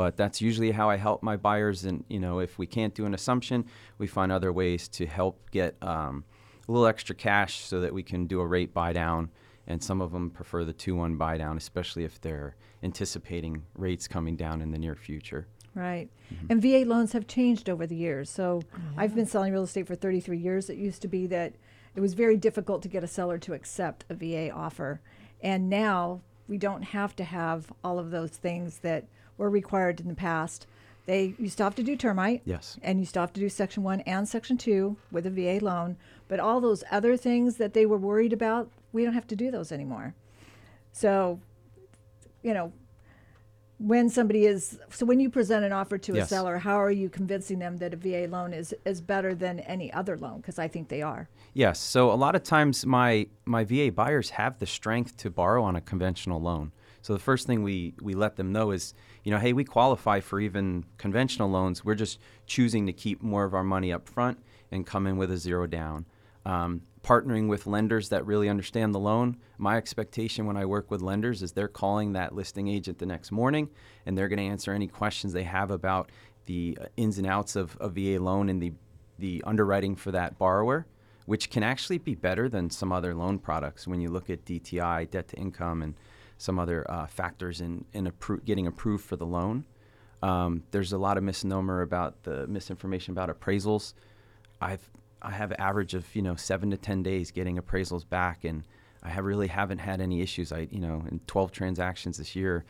but that's usually how I help my buyers. And you know, if we can't do an assumption, we find other ways to help get um, a little extra cash so that we can do a rate buy down. And some of them prefer the two-one buy down, especially if they're anticipating rates coming down in the near future. Right. Mm-hmm. And VA loans have changed over the years. So I've been selling real estate for 33 years. It used to be that it was very difficult to get a seller to accept a VA offer. And now we don't have to have all of those things that were required in the past. They you still have to do termite. Yes. And you still have to do section 1 and section 2 with a VA loan, but all those other things that they were worried about, we don't have to do those anymore. So, you know, when somebody is so when you present an offer to a seller how are you convincing them that a va loan is is better than any other loan because i think they are Yes. So a lot of times my my VA buyers have the strength to borrow on a conventional loan. So the first thing we we let them know is, you know, hey, we qualify for even conventional loans. We're just choosing to keep more of our money up front and come in with a zero down. Um, partnering with lenders that really understand the loan. My expectation when I work with lenders is they're calling that listing agent the next morning and they're going to answer any questions they have about the uh, ins and outs of a VA loan and the, the underwriting for that borrower, which can actually be better than some other loan products when you look at DTI, debt to income, and some other uh, factors in, in appro- getting approved for the loan. Um, there's a lot of misnomer about the misinformation about appraisals. I've I have an average of you know seven to ten days getting appraisals back, and I have really haven't had any issues. I you know in 12 transactions this year,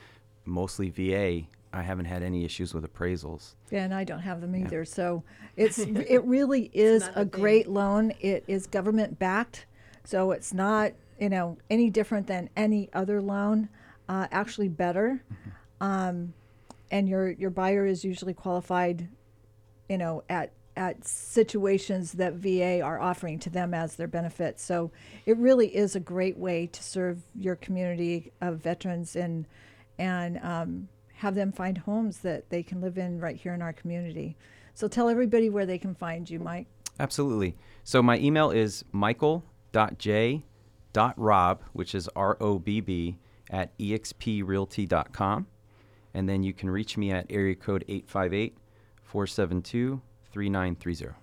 mostly VA, I haven't had any issues with appraisals. Yeah, and I don't have them either. So (laughs) it's it really is a great loan. It is government backed, so it's not you know any different than any other loan. Uh, actually, better. Um, and your your buyer is usually qualified, you know, at at situations that VA are offering to them as their benefit. So it really is a great way to serve your community of veterans and and um, have them find homes that they can live in right here in our community. So tell everybody where they can find you, Mike. Absolutely. So my email is michael.j.robb, which is R O B B, at exprealty.com. And then you can reach me at area code 858 472 3930.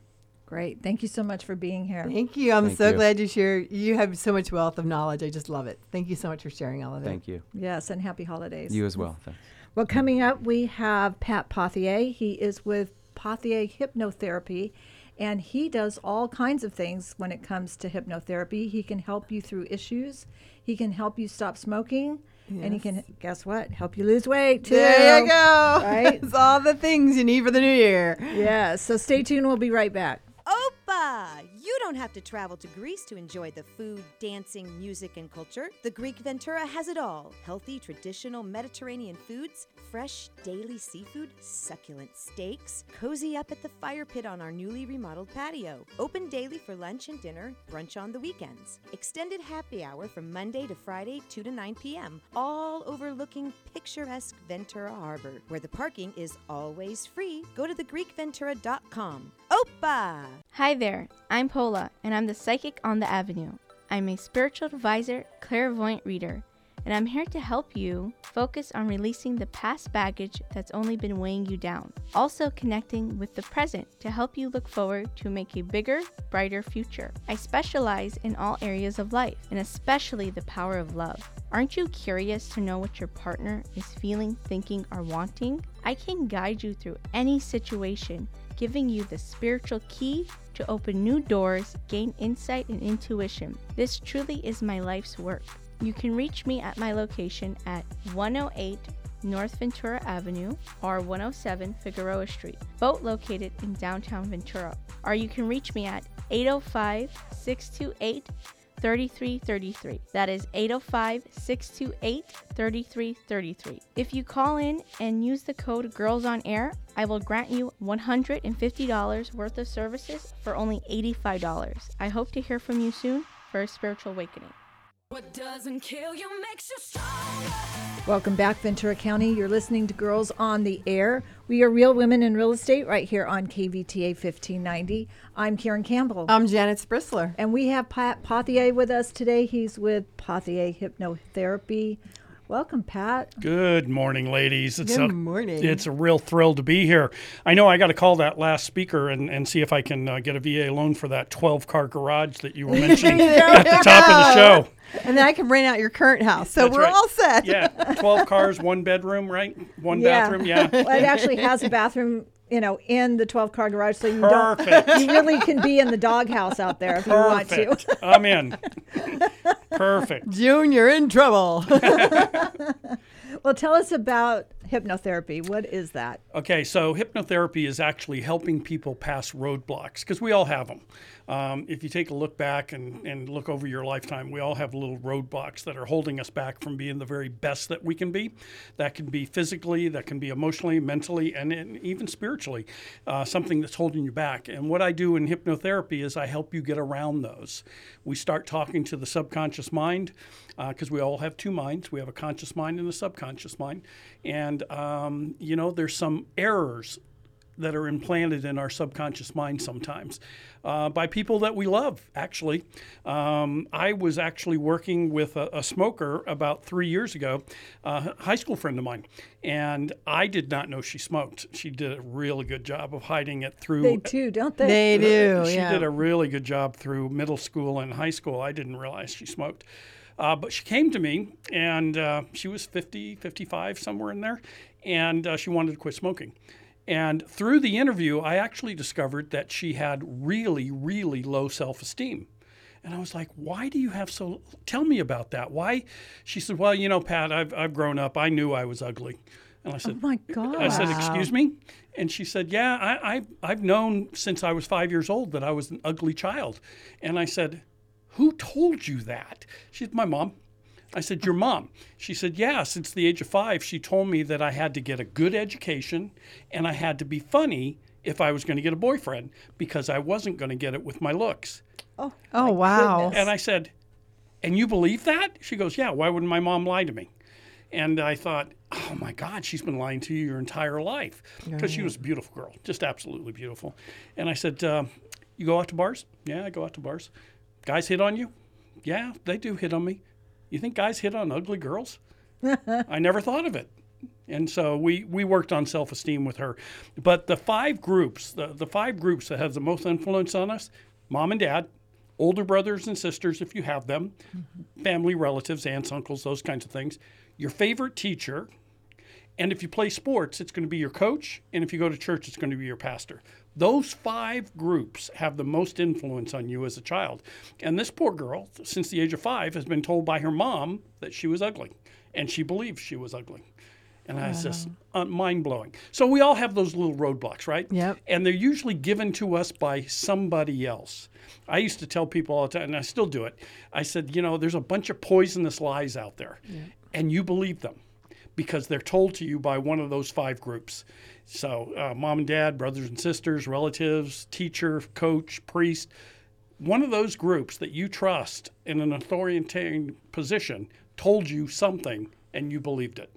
Great. Thank you so much for being here. Thank you. I'm Thank so you. glad you share. You have so much wealth of knowledge. I just love it. Thank you so much for sharing all of it. Thank you. Yes, and happy holidays. You as well. Thanks. Well, coming up, we have Pat Pothier. He is with Pothier Hypnotherapy, and he does all kinds of things when it comes to hypnotherapy. He can help you through issues, he can help you stop smoking, and he can, guess what, help you lose weight too. There you go. Right? (laughs) it's all the things you need for the new year. Yeah, so stay tuned. We'll be right back. Opa! You don't have to travel to Greece to enjoy the food, dancing, music, and culture. The Greek Ventura has it all healthy, traditional Mediterranean foods, fresh, daily seafood, succulent steaks. Cozy up at the fire pit on our newly remodeled patio. Open daily for lunch and dinner, brunch on the weekends. Extended happy hour from Monday to Friday, 2 to 9 p.m., all overlooking picturesque Ventura Harbor, where the parking is always free. Go to thegreekventura.com. Opa! Hi there, I'm Pola, and I'm the psychic on the avenue. I'm a spiritual advisor, clairvoyant reader, and I'm here to help you focus on releasing the past baggage that's only been weighing you down. Also, connecting with the present to help you look forward to make a bigger, brighter future. I specialize in all areas of life, and especially the power of love. Aren't you curious to know what your partner is feeling, thinking, or wanting? I can guide you through any situation giving you the spiritual key to open new doors, gain insight and intuition. This truly is my life's work. You can reach me at my location at 108 North Ventura Avenue or 107 Figueroa Street, both located in downtown Ventura. Or you can reach me at 805 628 3333. That is 805 628 3333. If you call in and use the code Girls on Air, I will grant you $150 worth of services for only $85. I hope to hear from you soon for a spiritual awakening. What doesn't kill you makes you stronger. Welcome back, Ventura County. You're listening to Girls on the Air. We are Real Women in Real Estate right here on KVTA 1590. I'm Karen Campbell. I'm Janet Sprissler. And we have Pat Pothier with us today. He's with Pothier Hypnotherapy. Welcome, Pat. Good morning, ladies. It's Good a, morning. It's a real thrill to be here. I know I got to call that last speaker and, and see if I can uh, get a VA loan for that 12 car garage that you were (laughs) mentioning at the top of the show. And then I can rent out your current house. So That's we're right. all set. Yeah, 12 cars, one bedroom, right? One Yeah. bathroom, yeah. Well, it actually has a bathroom, you know, in the 12 car garage, so you Perfect. don't. You really can be in the doghouse out there if you want to. I'm in. Perfect. Junior in trouble. (laughs) Well, tell us about hypnotherapy. What is that? Okay, so hypnotherapy is actually helping people pass roadblocks because we all have them. Um, if you take a look back and, and look over your lifetime, we all have little roadblocks that are holding us back from being the very best that we can be. That can be physically, that can be emotionally, mentally, and, and even spiritually, uh, something that's holding you back. And what I do in hypnotherapy is I help you get around those. We start talking to the subconscious mind because we all have two minds. We have a conscious mind and a subconscious mind. And, um, you know, there's some errors that are implanted in our subconscious mind sometimes uh, by people that we love, actually. Um, I was actually working with a, a smoker about three years ago, uh, a high school friend of mine, and I did not know she smoked. She did a really good job of hiding it through. They do, don't they? They do. She yeah. did a really good job through middle school and high school. I didn't realize she smoked. Uh, but she came to me and uh, she was 50, 55, somewhere in there, and uh, she wanted to quit smoking. And through the interview, I actually discovered that she had really, really low self esteem. And I was like, why do you have so, tell me about that. Why? She said, well, you know, Pat, I've, I've grown up. I knew I was ugly. And I said, Oh my God. I said, "Excuse me," and she said, "Yeah, I, I I've known since I was five years old that I was an ugly child." And I said, "Who told you that?" She said, "My mom." I said, "Your mom?" She said, "Yeah, since the age of five, she told me that I had to get a good education and I had to be funny if I was going to get a boyfriend because I wasn't going to get it with my looks." Oh, Oh, my wow. goodness. And I said, And you believe that? She goes, Yeah, why wouldn't my mom lie to me? And I thought, Oh my God, she's been lying to you your entire life. Because she was a beautiful girl, just absolutely beautiful. And I said, uh, You go out to bars? Yeah, I go out to bars. Guys hit on you? Yeah, they do hit on me. You think guys hit on ugly girls? (laughs) I never thought of it. And so we, we worked on self esteem with her. But the five groups, the, the five groups that have the most influence on us mom and dad, older brothers and sisters, if you have them, mm-hmm. family, relatives, aunts, uncles, those kinds of things, your favorite teacher, and if you play sports, it's going to be your coach. And if you go to church, it's going to be your pastor. Those five groups have the most influence on you as a child. And this poor girl, since the age of five, has been told by her mom that she was ugly. And she believed she was ugly. And I was just uh, mind blowing. So we all have those little roadblocks, right? Yep. And they're usually given to us by somebody else. I used to tell people all the time, and I still do it. I said, you know, there's a bunch of poisonous lies out there, and you believe them because they're told to you by one of those five groups. So, uh, mom and dad, brothers and sisters, relatives, teacher, coach, priest, one of those groups that you trust in an authoritarian position told you something and you believed it.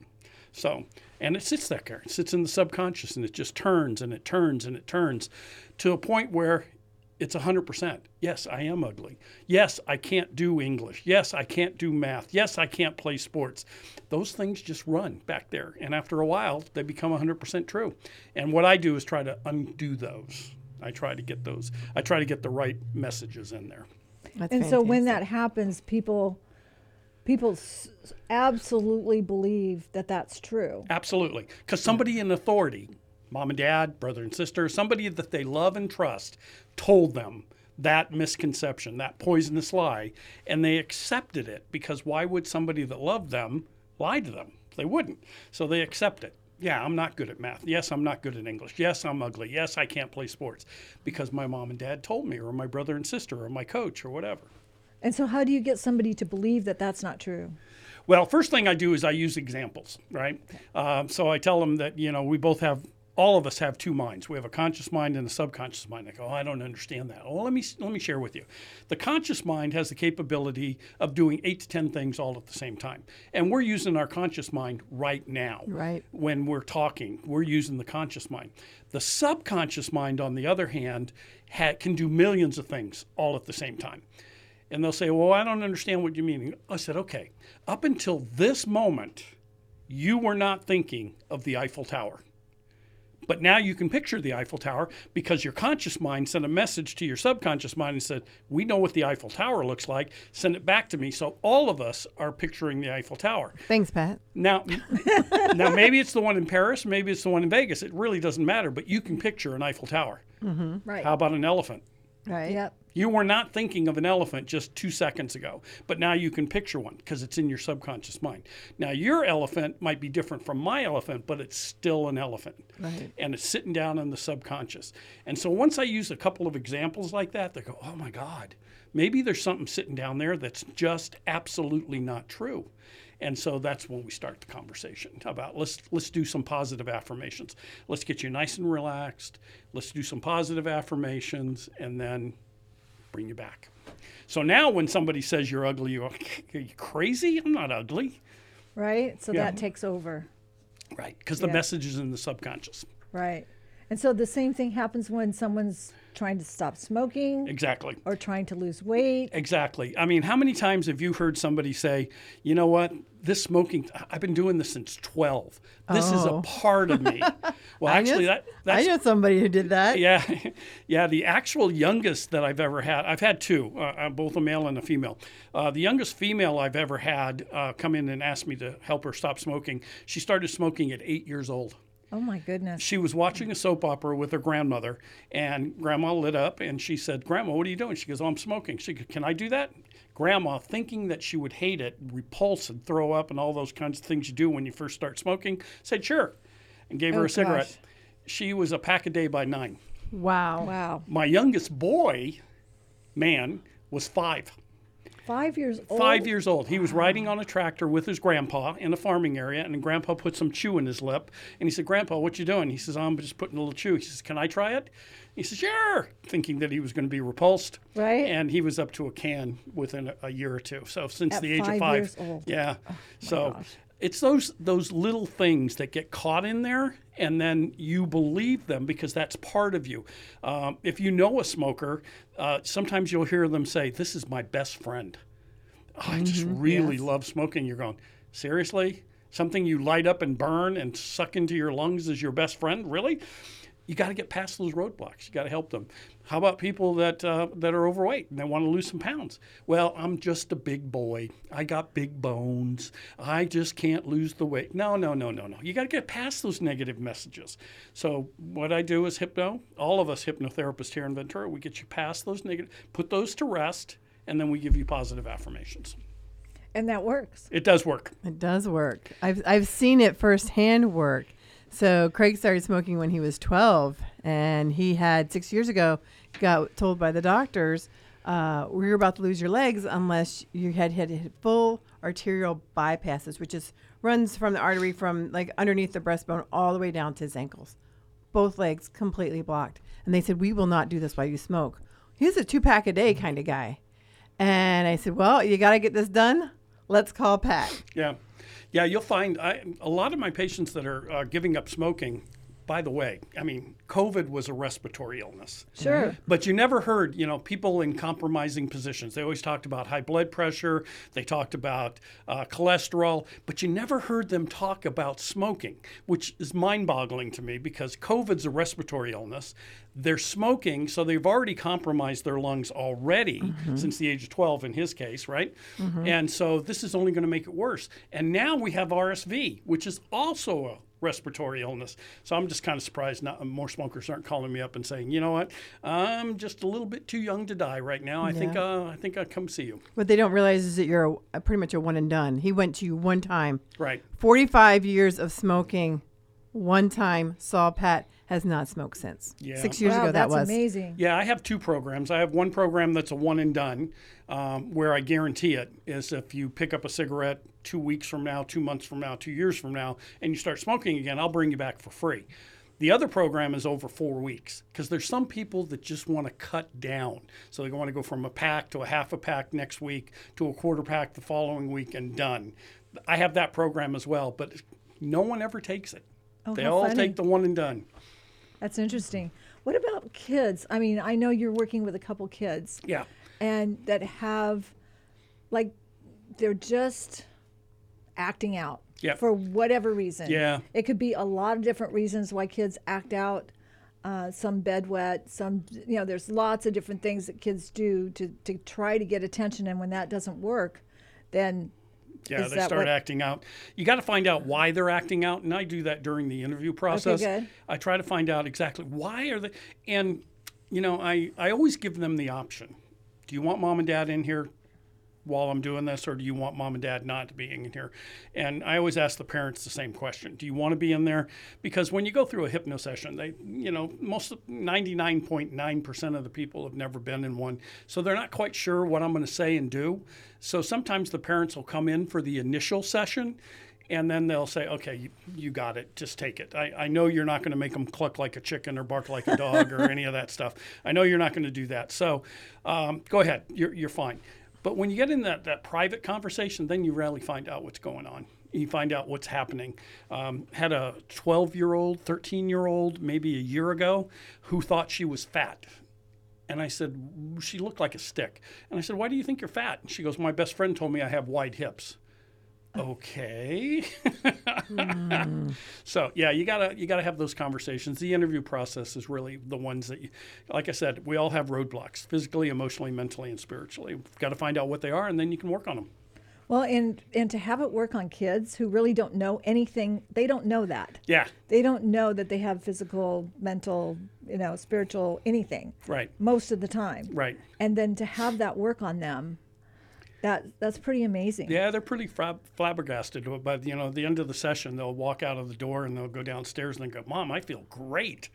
So, and it sits there, it sits in the subconscious and it just turns and it turns and it turns to a point where it's 100%. Yes, I am ugly. Yes, I can't do English. Yes, I can't do math. Yes, I can't play sports. Those things just run back there. And after a while, they become 100% true. And what I do is try to undo those. I try to get those, I try to get the right messages in there. That's and so when that happens, people people s- absolutely believe that that's true. Absolutely. Because somebody in authority, mom and dad, brother and sister, somebody that they love and trust, told them that misconception, that poisonous lie, and they accepted it because why would somebody that loved them lie to them? They wouldn't. So they accept it. Yeah, I'm not good at math. Yes, I'm not good at English. Yes, I'm ugly. Yes, I can't play sports because my mom and dad told me, or my brother and sister, or my coach, or whatever. And so, how do you get somebody to believe that that's not true? Well, first thing I do is I use examples, right? Um, so I tell them that you know we both have, all of us have two minds. We have a conscious mind and a subconscious mind. They go, oh, I don't understand that. Well, let me let me share with you. The conscious mind has the capability of doing eight to ten things all at the same time, and we're using our conscious mind right now. Right. When we're talking, we're using the conscious mind. The subconscious mind, on the other hand, ha- can do millions of things all at the same time. And they'll say, Well, I don't understand what you mean. I said, Okay, up until this moment, you were not thinking of the Eiffel Tower. But now you can picture the Eiffel Tower because your conscious mind sent a message to your subconscious mind and said, We know what the Eiffel Tower looks like. Send it back to me. So all of us are picturing the Eiffel Tower. Thanks, Pat. Now, (laughs) now maybe it's the one in Paris, maybe it's the one in Vegas. It really doesn't matter, but you can picture an Eiffel Tower. Mm-hmm. Right. How about an elephant? Right. Yep. You were not thinking of an elephant just two seconds ago, but now you can picture one because it's in your subconscious mind. Now, your elephant might be different from my elephant, but it's still an elephant. Right. And it's sitting down in the subconscious. And so once I use a couple of examples like that, they go, oh my God, maybe there's something sitting down there that's just absolutely not true. And so that's when we start the conversation about let's let's do some positive affirmations. Let's get you nice and relaxed. Let's do some positive affirmations and then bring you back. So now when somebody says you're ugly, you're like, (laughs) are you crazy? I'm not ugly. Right. So Yeah. that takes over. Right. Because the Yeah. message is in the subconscious. Right. And so the same thing happens when someone's trying to stop smoking Exactly. or trying to lose weight. Exactly. I mean, how many times have you heard somebody say, you know what, this smoking, I've been doing this since 12. This is a Oh. part of me. (laughs) Well, actually, that, that's. I know somebody who did that. Yeah, (laughs) yeah. The actual youngest that I've ever had, I've had two, uh, uh, both a male and a female. Uh, the youngest female I've ever had uh, come in and ask me to help her stop smoking. She started smoking at eight years old. Oh my goodness. She was watching a soap opera with her grandmother, and Grandma lit up, and she said, "Grandma, what are you doing?" She goes, "Oh, I'm smoking." She goes, "Can I do that?" Grandma, thinking that she would hate it, repulse and throw up, and all those kinds of things you do when you first start smoking, said, "Sure," and gave her Oh, a cigarette. She was a pack a day by nine. Wow. Wow. My youngest boy, man, was five. Five years old. Five years old. He was riding on a tractor with his grandpa in a farming area, and grandpa put some chew in his lip. And he said, Grandpa, what you doing? He says, I'm just putting a little chew. He says, Can I try it? He says, Sure, thinking that he was going to be repulsed. Right. And he was up to a can within a, a year or two. So since At the age five of five. years old. Oh, Yeah. so it's those those little things that get caught in there, and then you believe them because that's part of you. Um, if you know a smoker, uh, sometimes you'll hear them say, "This is my best friend." Oh, I just really love smoking. You're going, seriously? Something you light up and burn and suck into your lungs is your best friend? Really? You got to get past those roadblocks. You got to help them. How about people that uh, that are overweight and they want to lose some pounds? Well, I'm just a big boy. I got big bones. I just can't lose the weight. No, no, no, no, no. You got to get past those negative messages. So what I do is hypno. All of us hypnotherapists here in Ventura, we get you past those negative, put those to rest, and then we give you positive affirmations. And that works. It does work. It does work. I've I've seen it firsthand work. So Craig started smoking when he was 12, and he had six years ago got told by the doctors, uh, "We're about to lose your legs unless you had had full arterial bypasses, which is runs from the artery from like underneath the breastbone all the way down to his ankles, both legs completely blocked." And they said, "We will not do this while you smoke." He's a two pack a day kind of guy, and I said, "Well, you got to get this done. Let's call Pat." Yeah, yeah. You'll find I, a lot of my patients that are uh, giving up smoking. By the way, I mean COVID was a respiratory illness. Sure. Mm-hmm. But you never heard, you know, people in compromising positions. They always talked about high blood pressure. They talked about uh, cholesterol, but you never heard them talk about smoking, which is mind-boggling to me because COVID's a respiratory illness. They're smoking, so they've already compromised their lungs already mm-hmm. since the age of 12 in his case, right? Mm-hmm. And so this is only going to make it worse. And now we have RSV, which is also a respiratory illness. So I'm just kind of surprised not more smokers aren't calling me up and saying, you know what, I'm just a little bit too young to die right now. I think uh, I think I'll come see you. What they don't realize is that you're a, a pretty much a one and done. He went to you one time. Right. 45 years of smoking, one time, saw Pat, has not smoked since. Yeah. Six years wow, ago, that was. amazing. Yeah, I have two programs. I have one program that's a one and done, um, where I guarantee it is if you pick up a cigarette two weeks from now, two months from now, two years from now, and you start smoking again, I'll bring you back for free. The other program is over four weeks because there's some people that just want to cut down. So they want to go from a pack to a half a pack next week to a quarter pack the following week and done. I have that program as well, but no one ever takes it. Oh, they all funny. take the one and done. That's interesting. What about kids? I mean, I know you're working with a couple kids Yeah. And that have, like, they're just acting out Yep. for whatever reason. Yeah. It could be a lot of different reasons why kids act out. Uh, some bedwet, some, you know, there's lots of different things that kids do to, to try to get attention. And when that doesn't work, then Yeah, Is they start what- acting out. You got to find out why they're acting out, and I do that during the interview process. good. I try to find out exactly why are they, and you know, I I always give them the option. Do you want mom and dad in here while I'm doing this, or do you want mom and dad not to be in here? And I always ask the parents the same question: Do you want to be in there? Because when you go through a hypno session, they, you know, most 99.9 percent of the people have never been in one, so they're not quite sure what I'm going to say and do. So sometimes the parents will come in for the initial session. And then they'll say, okay, you, you got it. Just take it. I, I know you're not going to make them cluck like a chicken or bark like a dog or any of that stuff. I know you're not going to do that. So um, go ahead. You're, you're fine. But when you get in that, that private conversation, then you rarely find out what's going on. You find out what's happening. Um, had a 12 year old, 13 year old, maybe a year ago, who thought she was fat. And I said, she looked like a stick. And I said, why do you think you're fat? And she goes, my best friend told me I have wide hips. Okay. Hmm. (laughs) So yeah, you gotta you gotta have those conversations. The interview process is really the ones that, you, like I said, we all have roadblocks, physically, emotionally, mentally, and spiritually. We've got to find out what they are, and then you can work on them. Well, and and to have it work on kids who really don't know anything, they don't know that. Yeah. They don't know that they have physical, mental, you know, spiritual, anything. Right. Most of the time. Right. And then to have that work on them, that that's pretty amazing. Yeah, they're pretty flab- flabbergasted. But you know, at the end of the session, they'll walk out of the door and they'll go downstairs and they go, "Mom, I feel great."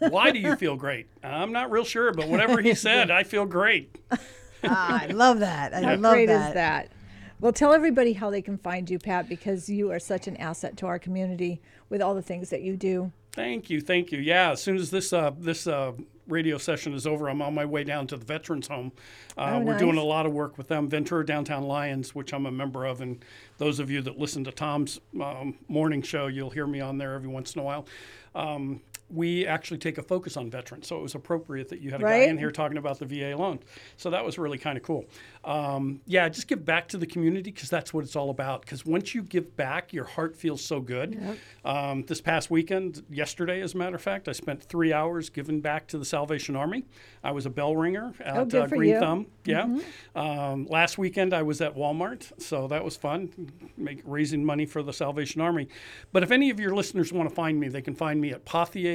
Why do you feel great? I'm not real sure, but whatever he (laughs) said, I feel great. (laughs) Ah, I love that. I How love great that. is that? Well, tell everybody how they can find you, Pat, because you are such an asset to our community with all the things that you do. Thank you, thank you. Yeah, as soon as this uh, this uh, radio session is over, I'm on my way down to the veterans home. Uh, Oh, we're doing a lot of work with them, Ventura Downtown Lions, which I'm a member of, and those of you that listen to Tom's um, morning show, you'll hear me on there every once in a while. Um, we actually take a focus on veterans, so it was appropriate that you had a guy in here talking about the VA loan. So that was really kind of cool. Um, yeah, just give back to the community because that's what it's all about. Because once you give back, your heart feels so good. Um, this past weekend, yesterday, as a matter of fact, I spent three hours giving back to the Salvation Army. I was a bell ringer at Oh, uh, Green you. Thumb. Yeah. Um, last weekend, I was at Walmart, so that was fun, make, raising money for the Salvation Army. But if any of your listeners want to find me, they can find me at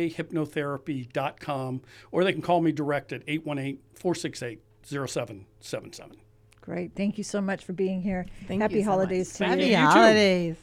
pothierhypnotherapy.com or they can call me direct at 818 468 0777. Great. Thank you so much for being here. Thank Happy you so holidays much. to Happy you. Happy holidays.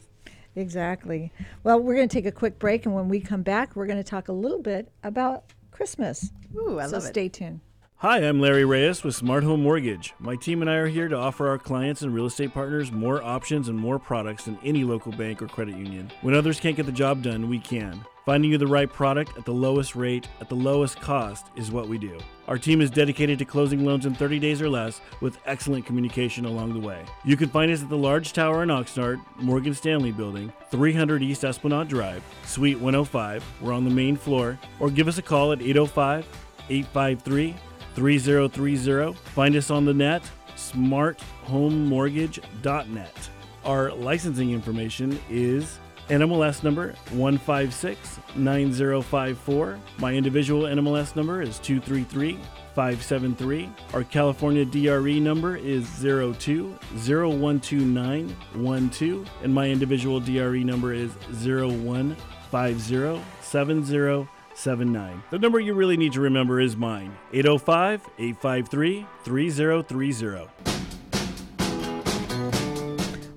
Exactly. Well, we're going to take a quick break, and when we come back, we're going to talk a little bit about Christmas. Ooh, I so love it. So stay tuned. Hi, I'm Larry Reyes with Smart Home Mortgage. My team and I are here to offer our clients and real estate partners more options and more products than any local bank or credit union. When others can't get the job done, we can. Finding you the right product at the lowest rate, at the lowest cost, is what we do. Our team is dedicated to closing loans in 30 days or less with excellent communication along the way. You can find us at the large tower in Oxnard, Morgan Stanley Building, 300 East Esplanade Drive, Suite 105. We're on the main floor. Or give us a call at 805 853 3030. Find us on the net, smarthomemortgage.net. Our licensing information is NMLS number 1569054. My individual NMLS number is 233573. Our California DRE number is 02012912 and my individual DRE number is 01507079. The number you really need to remember is mine 805 853 3030.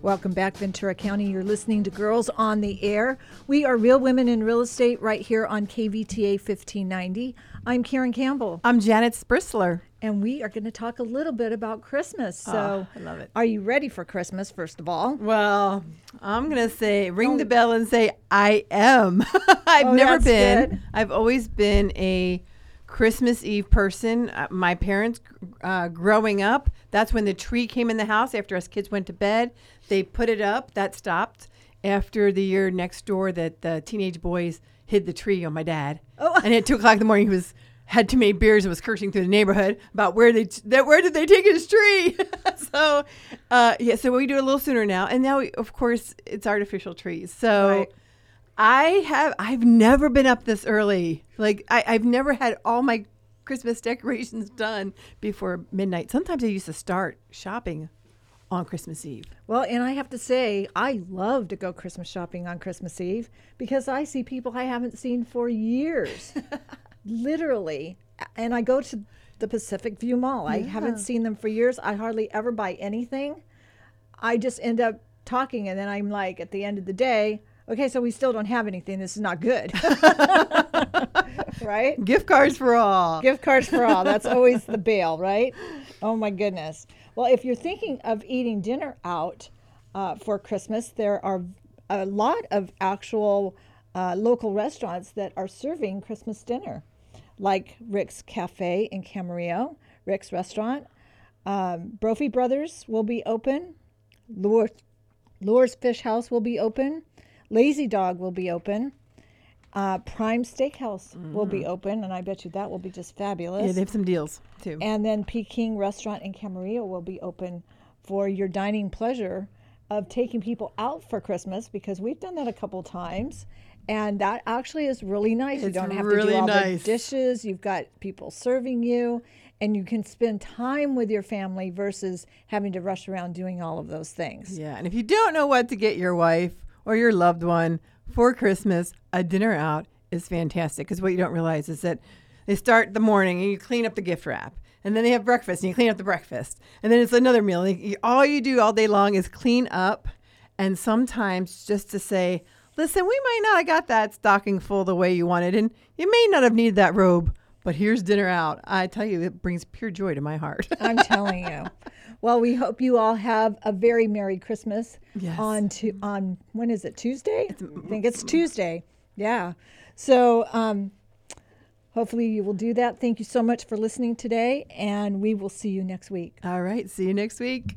Welcome back, Ventura County. You're listening to Girls on the Air. We are Real Women in Real Estate right here on KVTA 1590. I'm Karen Campbell. I'm Janet Sprissler. And we are going to talk a little bit about Christmas. So, I love it. are you ready for Christmas, first of all? Well, I'm gonna say ring the bell and say I am. (laughs) I've Oh, never been. good. I've always been a Christmas Eve person. Uh, my parents, uh, growing up, that's when the tree came in the house after us kids went to bed. They put it up. That stopped after the year next door that the teenage boys hid the tree on my dad. Oh. And at two o'clock in the morning, he was had too many beers and was cursing through the neighborhood about where they t- that where did they take his tree. (laughs) so, uh, yeah, so we do it a little sooner now, and now we, of course it's artificial trees. So. Right. I have I've never been up this early. Like I, I've never had all my Christmas decorations done before midnight. Sometimes I used to start shopping on Christmas Eve. Well, and I have to say, I love to go Christmas shopping on Christmas Eve because I see people I haven't seen for years. (laughs) Literally. And I go to the Pacific View Mall. I haven't seen them for years. I hardly ever buy anything. I just end up talking, and then I'm like, at the end of the day, okay, so we still don't have anything. This is not good. (laughs) right? Gift cards for all. Gift cards for all. That's (laughs) always the bail, right? Oh my goodness. Well, if you're thinking of eating dinner out uh, for Christmas, there are a lot of actual uh, local restaurants that are serving Christmas dinner, like Rick's Cafe in Camarillo, Rick's Restaurant. Um, Brophy Brothers will be open. Lourdes, Lore's Fish House will be open. Lazy Dog will be open. Uh, Prime Steakhouse will be open, and I bet you that will be just fabulous. Yeah, they have some deals too. And then Peking Restaurant in Camarillo will be open for your dining pleasure of taking people out for Christmas because we've done that a couple times. And that actually is really nice. you don't have to do all nice. the dishes. You've got people serving you, and you can spend time with your family versus having to rush around doing all of those things. Yeah, and if you don't know what to get your wife or your loved one for Christmas, a dinner out is fantastic because what you don't realize is that they start the morning and you clean up the gift wrap. And then they have breakfast and you clean up the breakfast. And then it's another meal. And all you do all day long is clean up. And sometimes just to say, listen, we might not have got that stocking full the way you wanted. And you may not have needed that robe, but here's dinner out. I tell you, it brings pure joy to my heart. (laughs) I'm telling you. Well, we hope you all have a very merry Christmas. Yes. On to on when is it Tuesday? I think it's Tuesday. Yeah. So um, hopefully you will do that. Thank you so much for listening today, and we will see you next week. all right. See you next week.